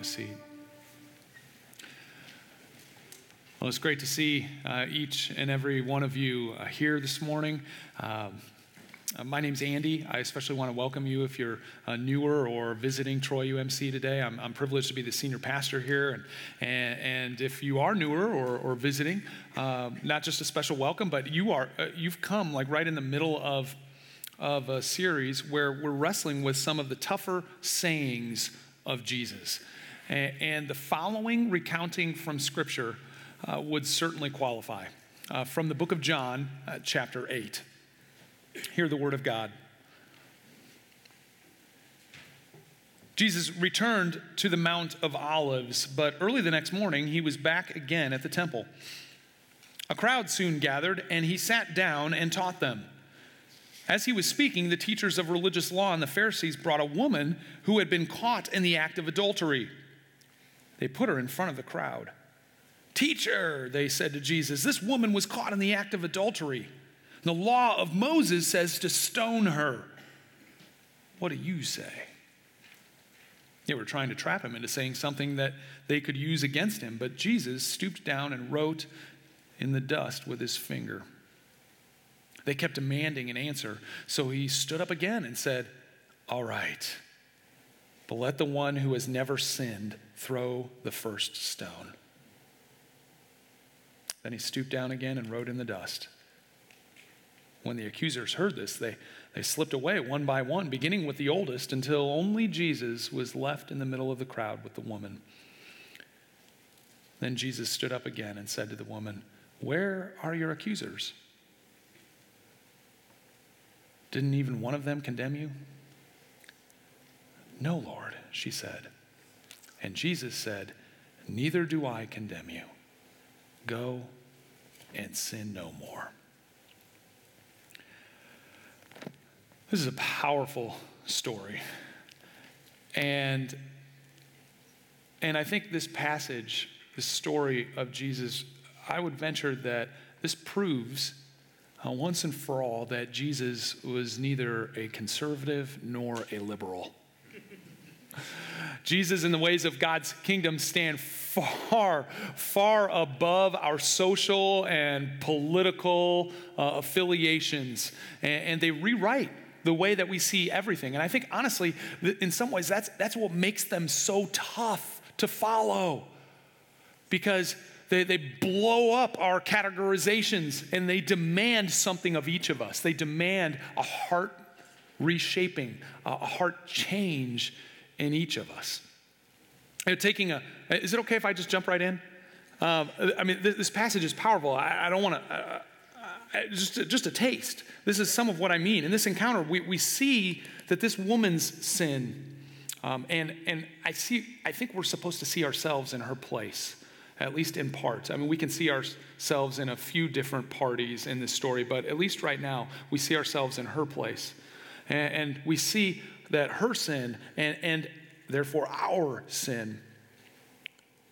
have a seat. Well, it's great to see uh, each and every one of you uh, here this morning. Um, uh, my name's Andy. I especially want to welcome you if you're uh, newer or visiting Troy UMC today. I'm, I'm, privileged to be the senior pastor here. And, and, and if you are newer or, or visiting, uh, not just a special welcome, but you are, uh, you've come like right in the middle of, of a series where we're wrestling with some of the tougher sayings of Jesus. And, the following recounting from Scripture uh, would certainly qualify. Uh, from the book of John, uh, chapter 8. Hear the word of God. Jesus returned to the Mount of Olives, but early the next morning he was back again at the temple. A crowd soon gathered, and he sat down and taught them. As he was speaking, the teachers of religious law and the Pharisees brought a woman who had been caught in the act of adultery. They put her in front of the crowd. Teacher, they said to Jesus, this woman was caught in the act of adultery. The law of Moses says to stone her. What do you say? They were trying to trap him into saying something that they could use against him, but Jesus stooped down and wrote in the dust with his finger. They kept demanding an answer, so he stood up again and said, All right, but let the one who has never sinned throw the first stone. Then he stooped down again and wrote in the dust. When the accusers heard this, they, they slipped away one by one, beginning with the oldest, until only Jesus was left in the middle of the crowd with the woman. Then Jesus stood up again and said to the woman, Where are your accusers? Didn't even one of them condemn you? No, Lord, she said. And Jesus said, Neither do I condemn you. Go and sin no more. This is a powerful story. And, and I think this passage, this story of Jesus, I would venture that this proves uh, once and for all that Jesus was neither a conservative nor a liberal. Jesus and the ways of God's kingdom stand far, far above our social and political uh, affiliations, and, and they rewrite the way that we see everything. And I think, honestly, in some ways, that's, that's what makes them so tough to follow because they, they blow up our categorizations and they demand something of each of us. They demand a heart reshaping, a heart change in each of us. They're taking a, is it okay if I just jump right in? Um, I mean, this, this, passage is powerful. I, I don't want to, uh, uh, just, just a taste. This is some of what I mean. In this encounter, we, we see that this woman's sin, um, and, and I, see, I think we're supposed to see ourselves in her place, at least in part. I mean, we can see ourselves in a few different parties in this story, but at least right now, we see ourselves in her place. And, and we see that her sin, and, and therefore our sin,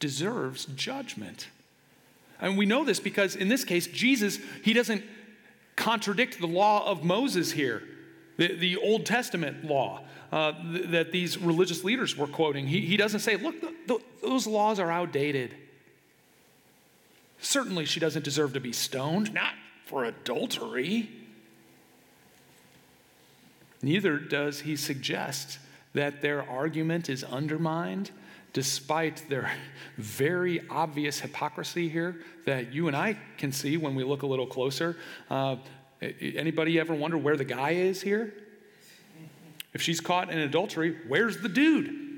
deserves judgment. And we know this because in this case, Jesus, he doesn't contradict the law of Moses here, the, the Old Testament law uh, th- that these religious leaders were quoting. He, he doesn't say, look, the, the, those laws are outdated. Certainly, she doesn't deserve to be stoned, not for adultery. Neither does he suggest that their argument is undermined despite their very obvious hypocrisy here that you and I can see when we look a little closer. Uh, anybody ever wonder where the guy is here? If she's caught in adultery, where's the dude?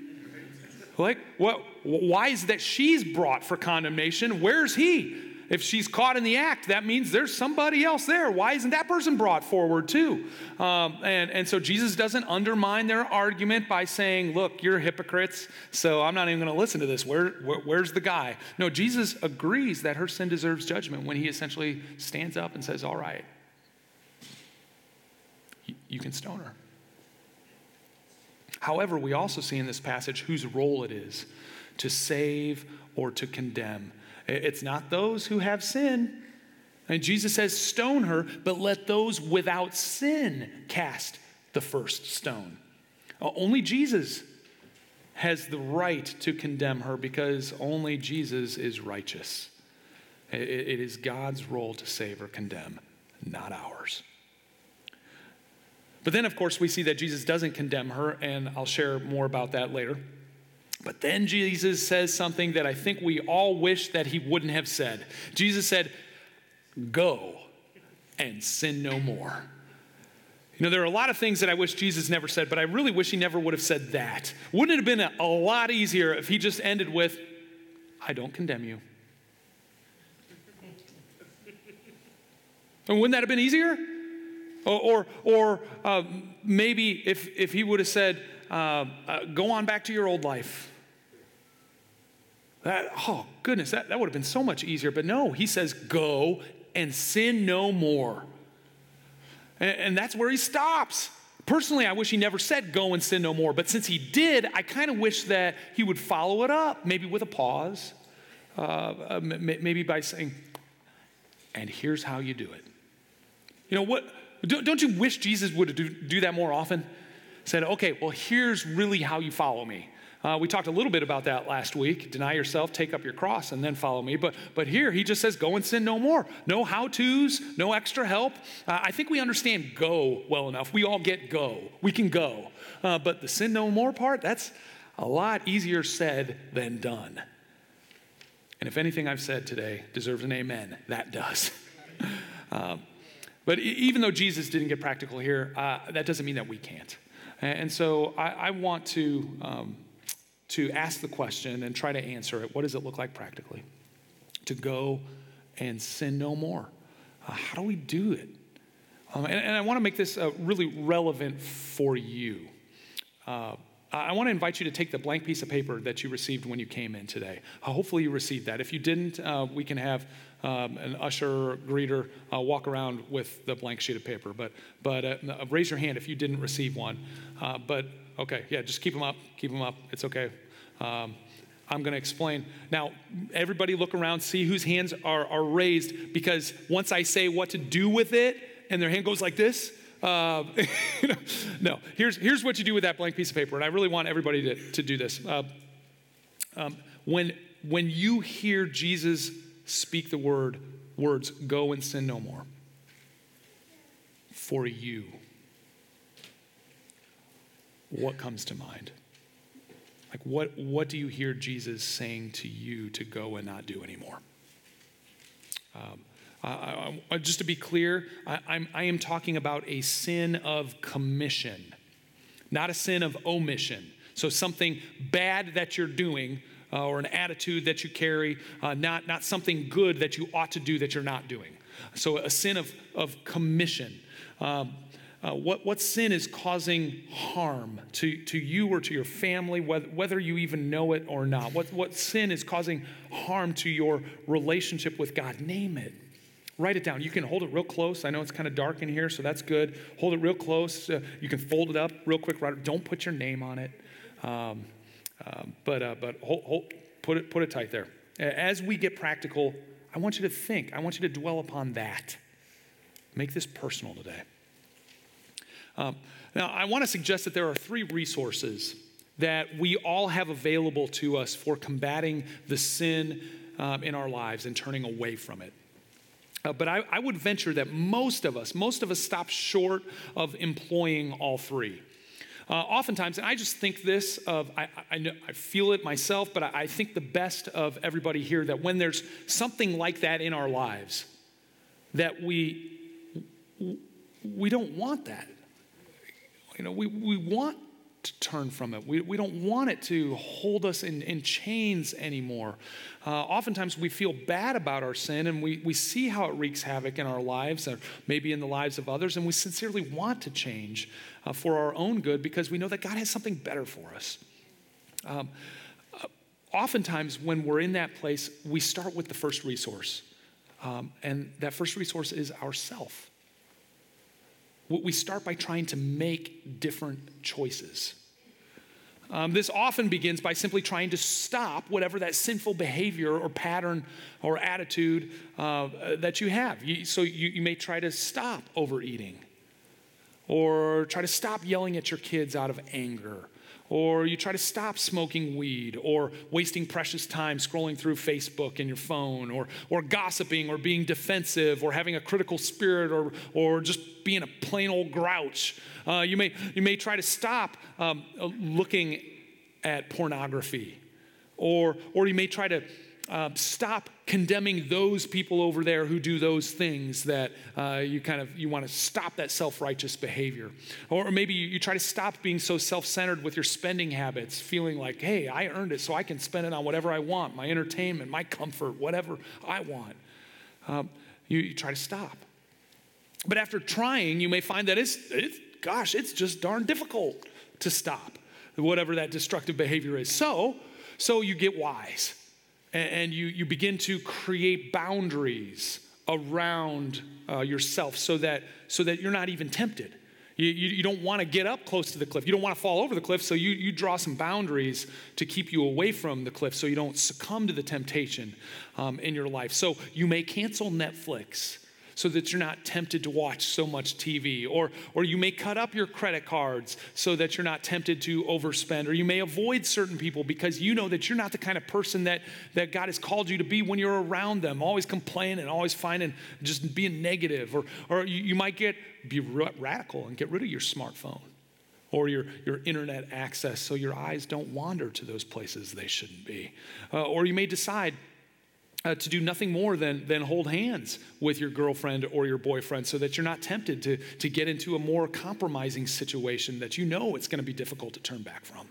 Like, what? Why is that she's brought for condemnation? Where's he? If she's caught in the act, that means there's somebody else there. Why isn't that person brought forward too? Um, and, and so Jesus doesn't undermine their argument by saying, look, you're hypocrites, so I'm not even going to listen to this. Where, where, where's the guy? No, Jesus agrees that her sin deserves judgment when he essentially stands up and says, all right, you, you can stone her. However, we also see in this passage whose role it is to save or to condemn. It's not those who have sin. And Jesus says, Stone her, but let those without sin cast the first stone. Uh, only Jesus has the right to condemn her because only Jesus is righteous. It is God's role to save or condemn, not ours. But then, of course, we see that Jesus doesn't condemn her, and I'll share more about that later. But then Jesus says something that I think we all wish that he wouldn't have said. Jesus said, Go and sin no more. You know, there are a lot of things that I wish Jesus never said, but I really wish he never would have said that. Wouldn't it have been a, a lot easier if he just ended with, I don't condemn you? And wouldn't that have been easier? Or, or, or uh, maybe if, if he would have said, uh, uh, go on back to your old life. That, oh, goodness, that, that would have been so much easier. But no, he says, go and sin no more. And, and that's where he stops. Personally, I wish he never said, go and sin no more. But since he did, I kind of wish that he would follow it up, maybe with a pause, uh, uh maybe by saying, and here's how you do it. You know, what, don't you wish Jesus would do, do that more often? Said, okay, well, here's really how you follow me. Uh, we talked a little bit about that last week. Deny yourself, take up your cross, and then follow me. But, but here he just says, go and sin no more. No how to's, no extra help. Uh, I think we understand go well enough. We all get go. We can go. Uh, but the sin no more part, that's a lot easier said than done. And if anything I've said today deserves an amen, that does. um, but even though Jesus didn't get practical here, uh, that doesn't mean that we can't. And so I, I want to, um, to ask the question and try to answer it. What does it look like practically? To go and sin no more. Uh, how do we do it? Um, and, and, I want to make this uh, really relevant for you. Uh, I want to invite you to take the blank piece of paper that you received when you came in today. Uh, hopefully, you received that. If you didn't, uh, we can have um, an usher, greeter uh, walk around with the blank sheet of paper. But, but uh, raise your hand if you didn't receive one. Uh, but okay, yeah, just keep them up. Keep them up. It's okay. Um, I'm going to explain. Now, everybody look around, see whose hands are, are raised, because once I say what to do with it, and their hand goes like this, uh, no, here's, here's what you do with that blank piece of paper, and I really want everybody to, to do this. Uh, um, when, when you hear Jesus speak the word, words, go and sin no more. For you. What comes to mind? Like, what, what do you hear Jesus saying to you to go and not do anymore? Um, I, I, just to be clear, I, I am I am talking about a sin of commission, not a sin of omission. So, something bad that you're doing uh, or an attitude that you carry, uh, not, not something good that you ought to do that you're not doing. So, a sin of, of commission. Um, uh, what, what sin is causing harm to, to you or to your family, whether, whether you even know it or not? What, what sin is causing harm to your relationship with God? Name it. Write it down. You can hold it real close. I know it's kind of dark in here, so that's good. Hold it real close. Uh, you can fold it up real quick. Don't put your name on it. Um, um, but uh, but hold, hold, put, it, put it tight there. As we get practical, I want you to think, I want you to dwell upon that. Make this personal today. Um, now, I want to suggest that there are three resources that we all have available to us for combating the sin um, in our lives and turning away from it. Uh, but I, I, would venture that most of us, most of us stop short of employing all three. Uh, oftentimes, and I just think this of, I, I, know, I feel it myself, but I, I think the best of everybody here that when there's something like that in our lives, that we, we don't want that. You know, we, we want to turn from it. We, we don't want it to hold us in, in chains anymore. Uh, oftentimes we feel bad about our sin and we, we see how it wreaks havoc in our lives or maybe in the lives of others, and we sincerely want to change uh, for our own good because we know that God has something better for us. Um, uh, oftentimes, when we're in that place, we start with the first resource, um, and that first resource is ourself we start by trying to make different choices. Um, this often begins by simply trying to stop whatever that sinful behavior or pattern or attitude uh, that you have. You, so you, you may try to stop overeating, or try to stop yelling at your kids out of anger, or you try to stop smoking weed, or wasting precious time scrolling through Facebook and your phone, or, or gossiping, or being defensive, or having a critical spirit, or, or just being a plain old grouch. Uh, you, may, you may try to stop um, looking at pornography, or, or you may try to uh, stop condemning those people over there who do those things that uh, you kind of you want to stop that self-righteous behavior. Or maybe you, you try to stop being so self-centered with your spending habits feeling like hey i earned it so i can spend it on whatever i want my entertainment my comfort whatever i want. Um, you, you, try to stop. But after trying you may find that it's, it's gosh it's just darn difficult to stop whatever that destructive behavior is. So so you get wise and you, you begin to create boundaries around uh, yourself so that, so that you're not even tempted. You, you, you don't want to get up close to the cliff. You don't want to fall over the cliff, so you, you draw some boundaries to keep you away from the cliff so you don't succumb to the temptation um, in your life. So you may cancel Netflix so that you're not tempted to watch so much TV. Or, or you may cut up your credit cards so that you're not tempted to overspend. Or you may avoid certain people because you know that you're not the kind of person that, that God has called you to be when you're around them, always complaining, always finding, just being negative. Or, or you, you might get, be radical and get rid of your smartphone or your, your internet access so your eyes don't wander to those places they shouldn't be. Uh, or you may decide uh, to do nothing more than, than hold hands with your girlfriend or your boyfriend so that you're not tempted to, to get into a more compromising situation that you know it's going to be difficult to turn back from.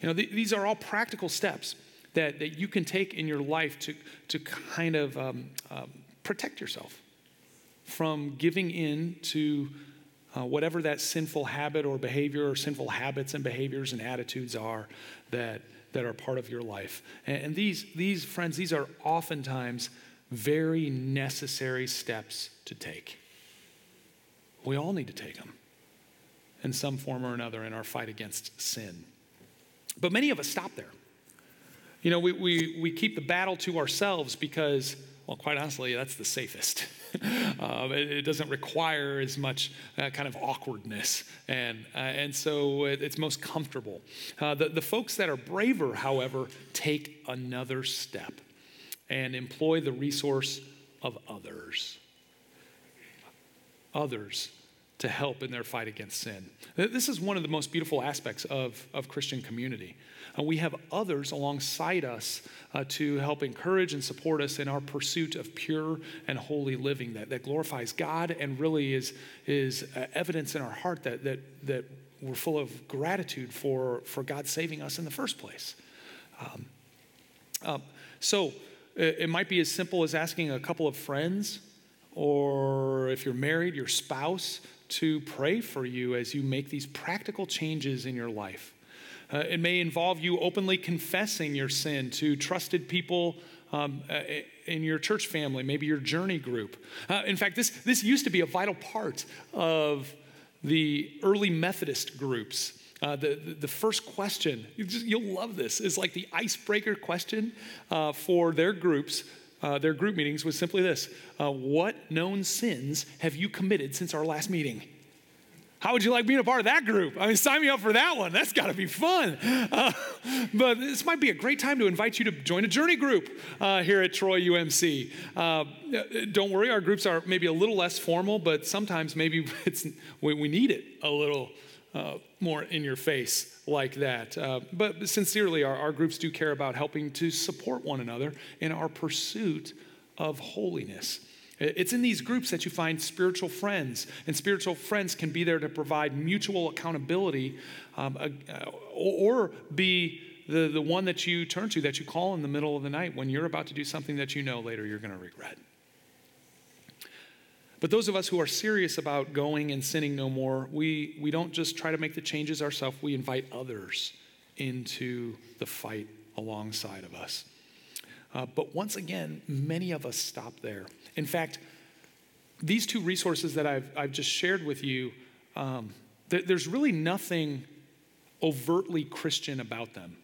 You know, th- these are all practical steps that, that you can take in your life to, to kind of um, um, protect yourself from giving in to uh, whatever that sinful habit or behavior or sinful habits and behaviors and attitudes are that that are part of your life. And, these, these, friends, these are oftentimes very necessary steps to take. We all need to take them in some form or another in our fight against sin. But many of us stop there. You know, we, we, we keep the battle to ourselves because, well, quite honestly, that's the safest. um, it, it, doesn't require as much uh, kind of awkwardness, and, uh, and so it, it's most comfortable. Uh, the, the folks that are braver, however, take another step and employ the resource of others. Others to help in their fight against sin. This is one of the most beautiful aspects of, of Christian community. Uh, we have others alongside us uh, to help encourage and support us in our pursuit of pure and holy living that, that glorifies God and really is, is uh, evidence in our heart that, that, that we're full of gratitude for, for God saving us in the first place. Um, um, so it, it might be as simple as asking a couple of friends, or if you're married, your spouse, to pray for you as you make these practical changes in your life. Uh, it may involve you openly confessing your sin to trusted people um, uh, in your church family, maybe your journey group. Uh, in fact, this, this used to be a vital part of the early Methodist groups. Uh, the, the first question, you you'll love this, is like the icebreaker question uh, for their groups. Uh, their group meetings was simply this uh, What known sins have you committed since our last meeting? How would you like being a part of that group? I mean, sign me up for that one. That's got to be fun. Uh, but this might be a great time to invite you to join a journey group uh, here at Troy UMC. Uh, don't worry, our groups are maybe a little less formal, but sometimes maybe it's we, need it a little uh, more in your face like that. Uh, but sincerely, our, our groups do care about helping to support one another in our pursuit of holiness. It's in these groups that you find spiritual friends, and spiritual friends can be there to provide mutual accountability um, uh, or be the, the one that you turn to, that you call in the middle of the night when you're about to do something that you know later you're going to regret. But those of us who are serious about going and sinning no more, we, we don't just try to make the changes ourselves, we invite others into the fight alongside of us. Uh, but once again, many of us stop there. In fact, these two resources that I've, I've just shared with you, um, th- there's really nothing overtly Christian about them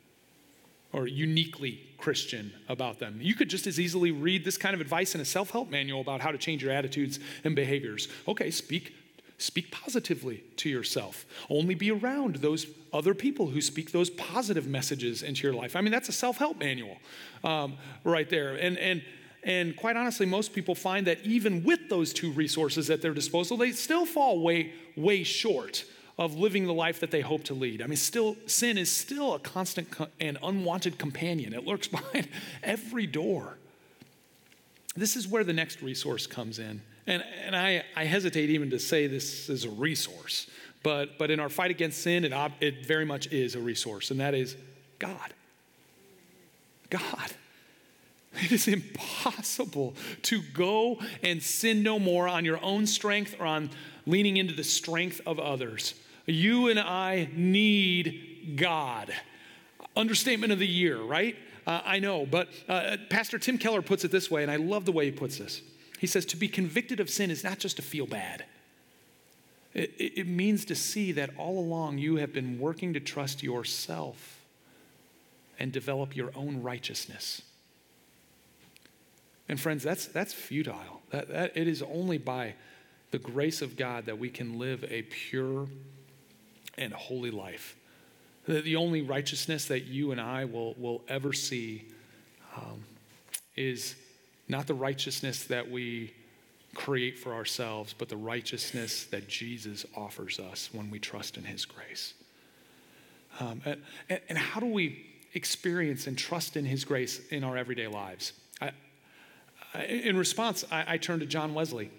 or uniquely Christian about them. You could just as easily read this kind of advice in a self help manual about how to change your attitudes and behaviors. Okay, speak Speak positively to yourself. Only be around those other people who speak those positive messages into your life. I mean, that's a self help manual um, right there. And, and, and quite honestly, most people find that even with those two resources at their disposal, they still fall way, way short of living the life that they hope to lead. I mean, still, sin is still a constant and unwanted companion. It lurks behind every door. This is where the next resource comes in. And, and I, I hesitate even to say this is a resource, but, but in our fight against sin, it, it very much is a resource, and that is God. God. It is impossible to go and sin no more on your own strength or on leaning into the strength of others. You and I need God. Understatement of the year, right? Uh, I know, but uh, Pastor Tim Keller puts it this way, and I love the way he puts this. He says, To be convicted of sin is not just to feel bad, it, it means to see that all along you have been working to trust yourself and develop your own righteousness. And friends, that's, that's futile. That, that, it is only by the grace of God that we can live a pure and holy life. The only righteousness that you and I will, will ever see um, is not the righteousness that we create for ourselves, but the righteousness that Jesus offers us when we trust in his grace. Um, and, and, how do we experience and trust in his grace in our everyday lives? I, I, in response, I, I turn to John Wesley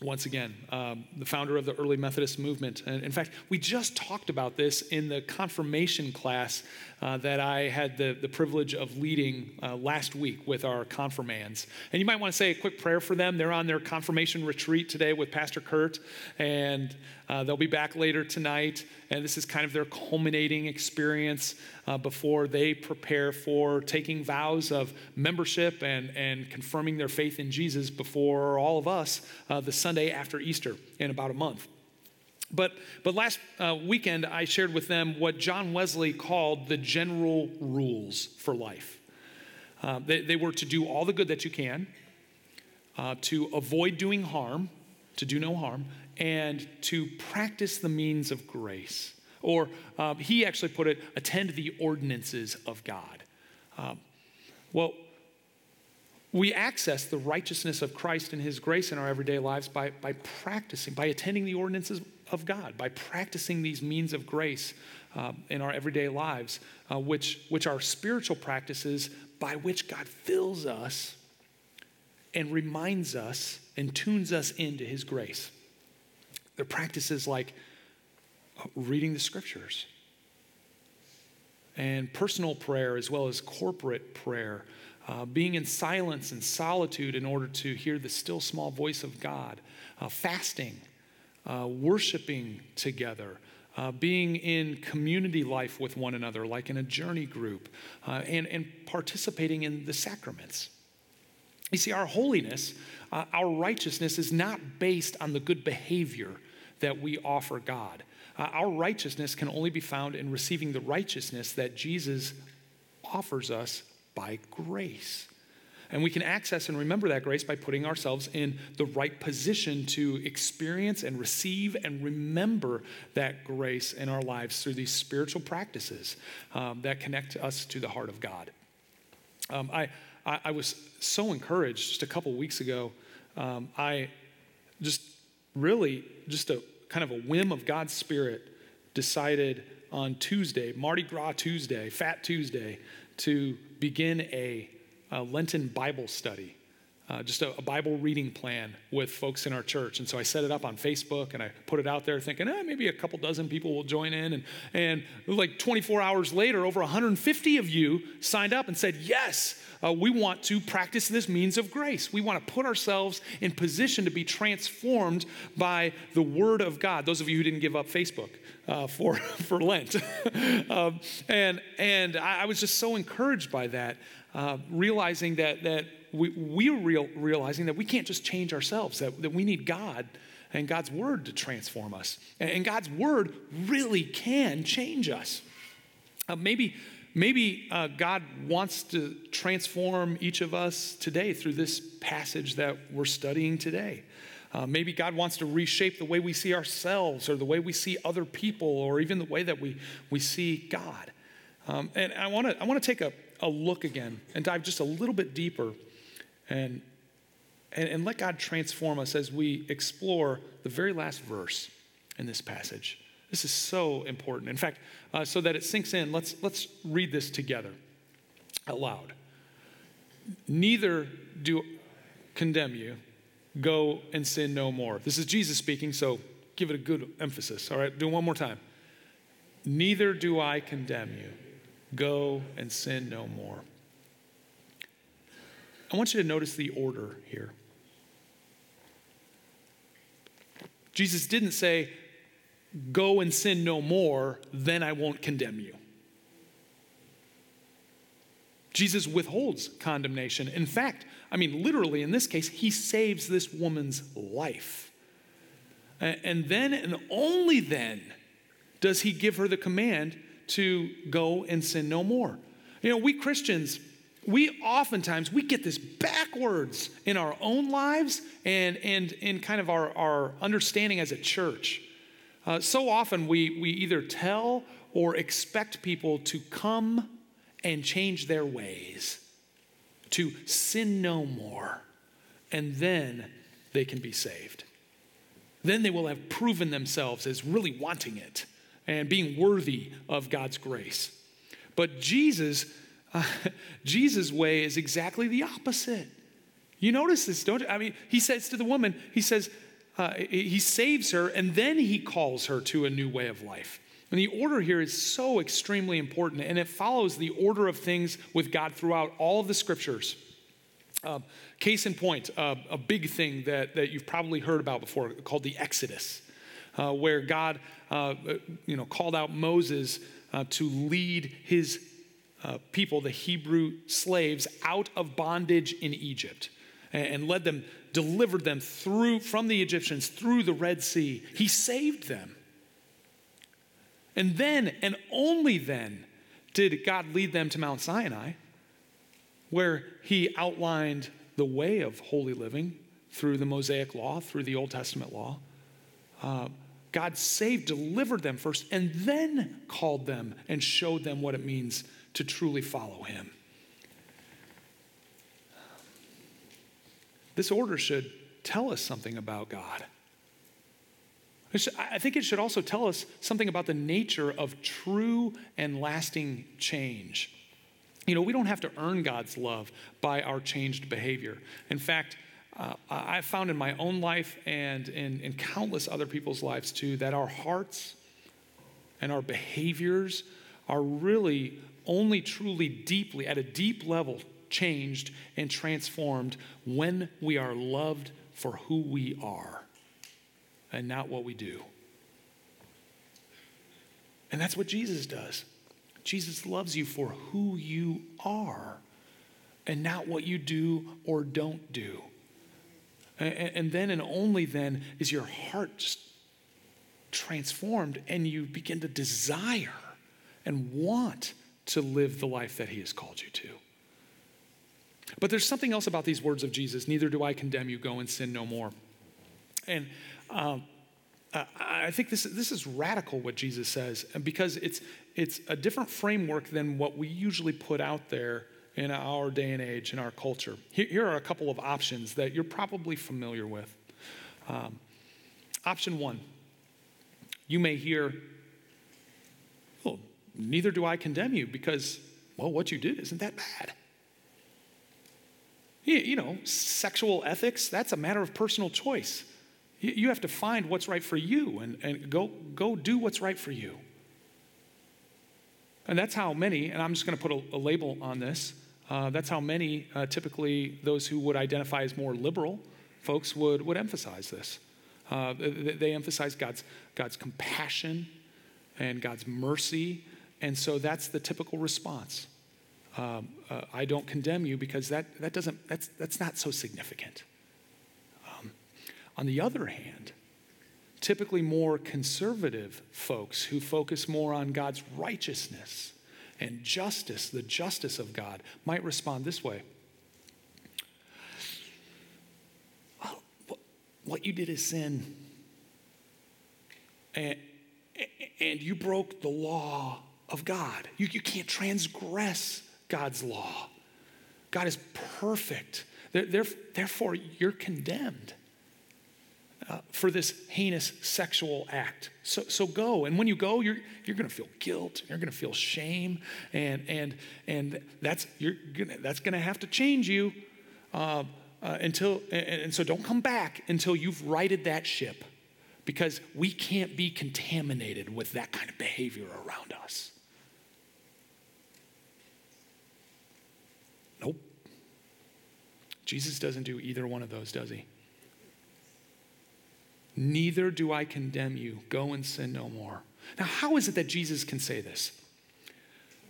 once again, um, the founder of the early Methodist movement. And in fact, we just talked about this in the confirmation class uh, that I had the, the privilege of leading uh, last week with our confirmands. And you might want to say a quick prayer for them. They're on their confirmation retreat today with Pastor Kurt, and uh, they'll be back later tonight. And this is kind of their culminating experience uh, before they prepare for taking vows of membership and, and confirming their faith in Jesus before all of us uh, the Sunday after Easter in about a month. But, but last uh, weekend, I shared with them what John Wesley called the general rules for life. Uh, they, they, were to do all the good that you can, uh, to avoid doing harm, to do no harm, and to practice the means of grace. Or um, he actually put it, attend the ordinances of God. Um, well, we access the righteousness of Christ and his grace in our everyday lives by, by practicing, by attending the ordinances of God, by practicing these means of grace uh, in our everyday lives, uh, which, which are spiritual practices by which God fills us and reminds us and tunes us into his grace. They're practices like reading the scriptures and personal prayer as well as corporate prayer, uh, being in silence and solitude in order to hear the still small voice of God, uh, fasting, uh, worshiping together. Uh, being in community life with one another, like in a journey group, uh, and, and participating in the sacraments. You see, our holiness, uh, our righteousness is not based on the good behavior that we offer God. Uh, our righteousness can only be found in receiving the righteousness that Jesus offers us by grace. And we can access and remember that grace by putting ourselves in the right position to experience and receive and remember that grace in our lives through these spiritual practices um, that connect us to the heart of God. Um, I, I, I, was so encouraged just a couple weeks ago. Um, I just really, just a kind of a whim of God's Spirit, decided on Tuesday, Mardi Gras Tuesday, Fat Tuesday, to begin a, a Lenten Bible study. Uh, just a, a, Bible reading plan with folks in our church. And so I set it up on Facebook and I put it out there thinking, eh, maybe a couple dozen people will join in. And, and like 24 hours later, over 150 of you signed up and said, yes, uh, we want to practice this means of grace. We want to put ourselves in position to be transformed by the Word of God. Those of you who didn't give up Facebook uh, for, for Lent. um, and and I, I, was just so encouraged by that, uh, realizing that, that we, we're real, realizing that we can't just change ourselves, that, that we need God and God's Word to transform us. And, and God's Word really can change us. Uh, maybe Maybe uh, God wants to transform each of us today through this passage that we're studying today. Uh, maybe God wants to reshape the way we see ourselves or the way we see other people or even the way that we, we see God. Um, and I want to I wanna take a, a look again and dive just a little bit deeper and, and, and let God transform us as we explore the very last verse in this passage. This is so important. In fact, uh, so that it sinks in, let's, let's read this together out loud. Neither do condemn you Go and sin no more. This is Jesus speaking, so give it a good emphasis. All right, do it one more time. Neither do I condemn you. Go and sin no more. I want you to notice the order here. Jesus didn't say, Go and sin no more, then I won't condemn you. Jesus withholds condemnation. In fact, I mean, literally in this case, he saves this woman's life. And then and only then does he give her the command to go and sin no more. You know, we Christians, we oftentimes we get this backwards in our own lives and and in kind of our, our understanding as a church. Uh, so often we we either tell or expect people to come and change their ways, to sin no more, and then they can be saved. Then they will have proven themselves as really wanting it and being worthy of God's grace. But Jesus, uh, Jesus' way is exactly the opposite. You notice this, don't you? I mean, he says to the woman, he says, uh, he saves her and then he calls her to a new way of life. And the order here is so extremely important, and it follows the order of things with God throughout all of the scriptures. Uh, case in point, uh, a big thing that, that you've probably heard about before called the Exodus, uh, where God uh, you know, called out Moses to lead his uh, people, the Hebrew slaves, out of bondage in Egypt and, and led them, delivered them through from the Egyptians through the Red Sea. He saved them. And then, and only then, did God lead them to Mount Sinai, where He outlined the way of holy living through the Mosaic law, through the Old Testament law. Uh, God saved, delivered them first, and then called them and showed them what it means to truly follow Him. This order should tell us something about God. I think it should also tell us something about the nature of true and lasting change. You know, we don't have to earn God's love by our changed behavior. In fact, uh, I've found in my own life and in, in countless other people's lives too that our hearts and our behaviors are really only truly deeply, at a deep level, changed and transformed when we are loved for who we are and not what we do. And that's what Jesus does. Jesus loves you for who you are and not what you do or don't do. And, then and only then is your heart transformed and you begin to desire and want to live the life that he has called you to. But there's something else about these words of Jesus neither do I condemn you, go and sin no more. And um, I think this, this is radical what Jesus says, because it's, it's a different framework than what we usually put out there in our day and age, in our culture. Here, are a couple of options that you're probably familiar with. Um, option one you may hear, well, neither do I condemn you because, well, what you did isn't that bad. You, you know, sexual ethics, that's a matter of personal choice. You have to find what's right for you and, and go, go do what's right for you. And that's how many, and I'm just going to put a, a, label on this, uh, that's how many, uh, typically those who would identify as more liberal folks would, would emphasize this. Uh, they, emphasize God's, God's compassion and God's mercy. And so that's the typical response. Um, uh, I don't condemn you because that, that doesn't, that's, that's not so significant. On the other hand, typically more conservative folks who focus more on God's righteousness and justice, the justice of God, might respond this way what you did is sin. And, and you broke the law of God. You, you can't transgress God's law. God is perfect. Therefore, you're condemned uh, for this heinous sexual act. So, so go. And when you go, you're, you're going to feel guilt. You're going to feel shame. And, and, and that's, you're gonna, that's going to have to change you uh, uh, until, and, and so don't come back until you've righted that ship because we can't be contaminated with that kind of behavior around us. Nope. Jesus doesn't do either one of those, does he? Neither do I condemn you. Go and sin no more. Now, how is it that Jesus can say this?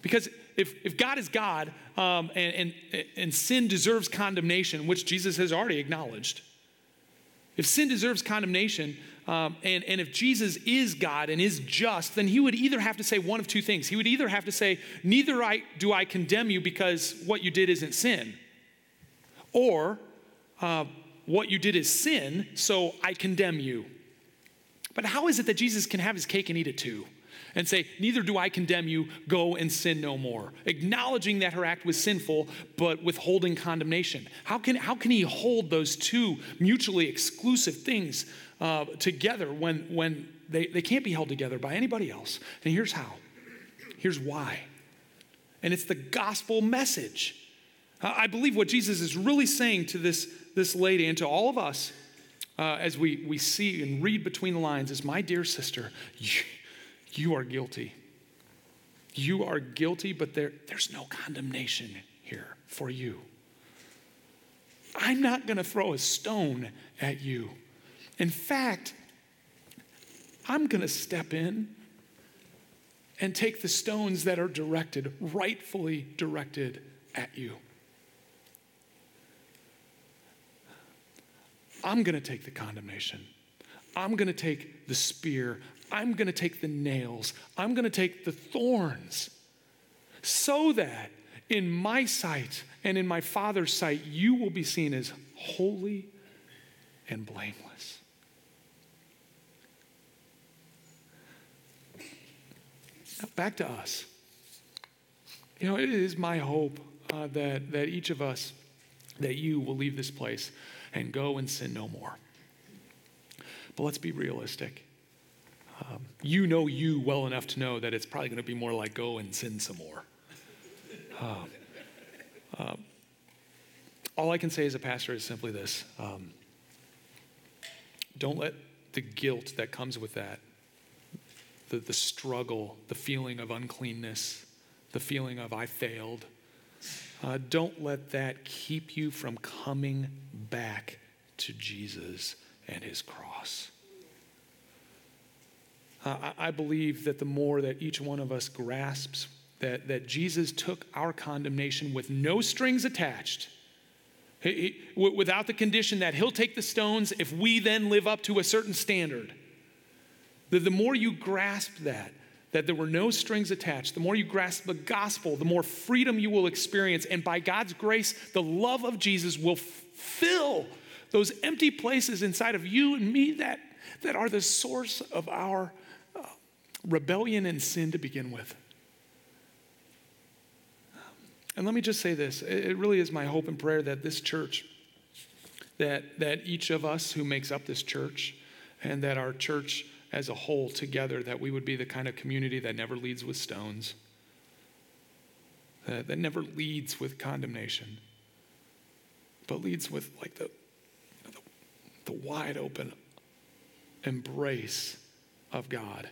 Because if, if God is God um, and, and, and sin deserves condemnation, which Jesus has already acknowledged, if sin deserves condemnation, um, and, and if Jesus is God and is just, then he would either have to say one of two things. He would either have to say, Neither I, do I condemn you because what you did isn't sin, or uh, what you did is sin, so I condemn you. But how is it that Jesus can have his cake and eat it too? And say, Neither do I condemn you, go and sin no more. Acknowledging that her act was sinful, but withholding condemnation. How can, how can he hold those two mutually exclusive things uh, together when, when they, they can't be held together by anybody else? And here's how. Here's why. And it's the gospel message. I believe what Jesus is really saying to this this lady and to all of us uh, as we, we see and read between the lines is my dear sister, you, you are guilty. You are guilty, but there, there's no condemnation here for you. I'm not going to throw a stone at you. In fact, I'm going to step in and take the stones that are directed, rightfully directed at you. I'm going to take the condemnation. I'm going to take the spear. I'm going to take the nails. I'm going to take the thorns so that in my sight and in my Father's sight, you will be seen as holy and blameless. Now, back to us. You know, it is my hope uh, that, that each of us, that you will leave this place and go and sin no more. But let's be realistic. Um, you know you well enough to know that it's probably going to be more like go and sin some more. Um, um, all I can say as a pastor is simply this um, don't let the guilt that comes with that, the, the struggle, the feeling of uncleanness, the feeling of I failed, uh, don't let that keep you from coming back to Jesus and his cross. Uh, I, I believe that the more that each one of us grasps that, that Jesus took our condemnation with no strings attached, he, he, without the condition that he'll take the stones if we then live up to a certain standard. The, the more you grasp that, that there were no strings attached, the more you grasp the gospel, the more freedom you will experience. And by God's grace, the love of Jesus will fill those empty places inside of you and me that, that are the source of our uh, rebellion and sin to begin with. And let me just say this it really is my hope and prayer that this church, that, that each of us who makes up this church, and that our church as a whole together that we would be the kind of community that never leads with stones, that, that never leads with condemnation, but leads with like the, the, the wide open embrace of God.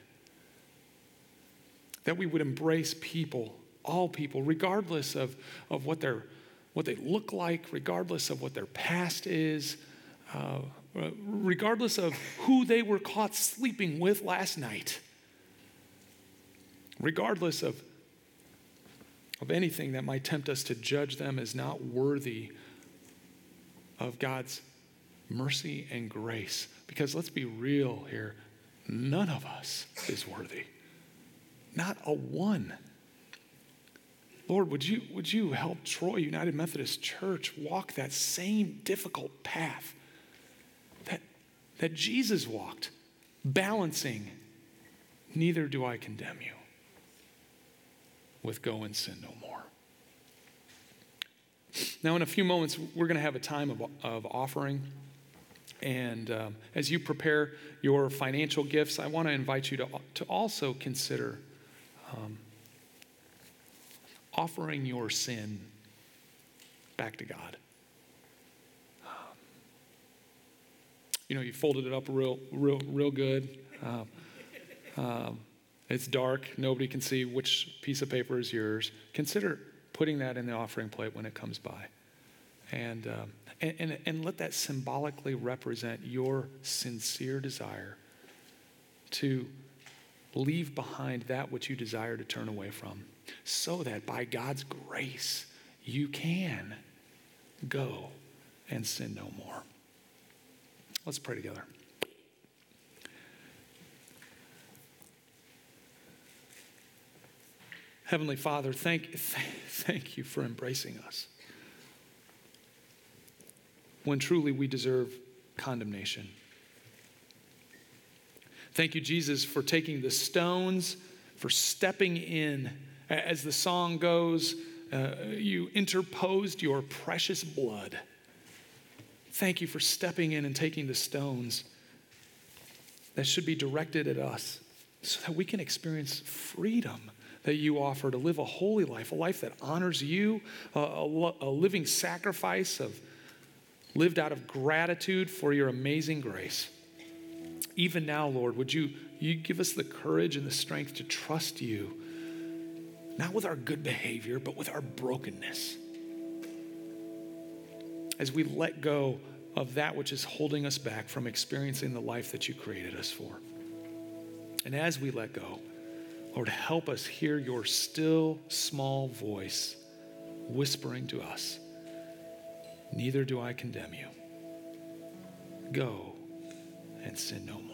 That we would embrace people, all people, regardless of, of what, they what they look like, regardless of what their past is, uh, Uh, regardless of who they were caught sleeping with last night, regardless of, of anything that might tempt us to judge them as not worthy of God's mercy and grace. Because let's be real here, none of us is worthy. Not a one. Lord, would you, would you help Troy United Methodist Church walk that same difficult path? That Jesus walked, balancing, neither do I condemn you, with go and sin no more. Now, in a few moments, we're going to have a time of, of offering. And um, as you prepare your financial gifts, I want to invite you to, to also consider um, offering your sin back to God. You know, you folded it up real, real, real good. Um, um, it's dark. Nobody can see which piece of paper is yours. Consider putting that in the offering plate when it comes by. And, um, and, and, and let that symbolically represent your sincere desire to leave behind that which you desire to turn away from, so that by God's grace, you can go and sin no more. Let's pray together. Heavenly Father, thank, thank you for embracing us when truly we deserve condemnation. Thank you, Jesus, for taking the stones, for stepping in. As the song goes, uh, you interposed your precious blood. Thank you for stepping in and taking the stones that should be directed at us so that we can experience freedom that you offer to live a holy life, a life that honors you, a, a, a living sacrifice of lived out of gratitude for your amazing grace. Even now, Lord, would you, you give us the courage and the strength to trust you, not with our good behavior, but with our brokenness. As we let go of that which is holding us back from experiencing the life that you created us for. And as we let go, Lord, help us hear your still small voice whispering to us Neither do I condemn you. Go and sin no more.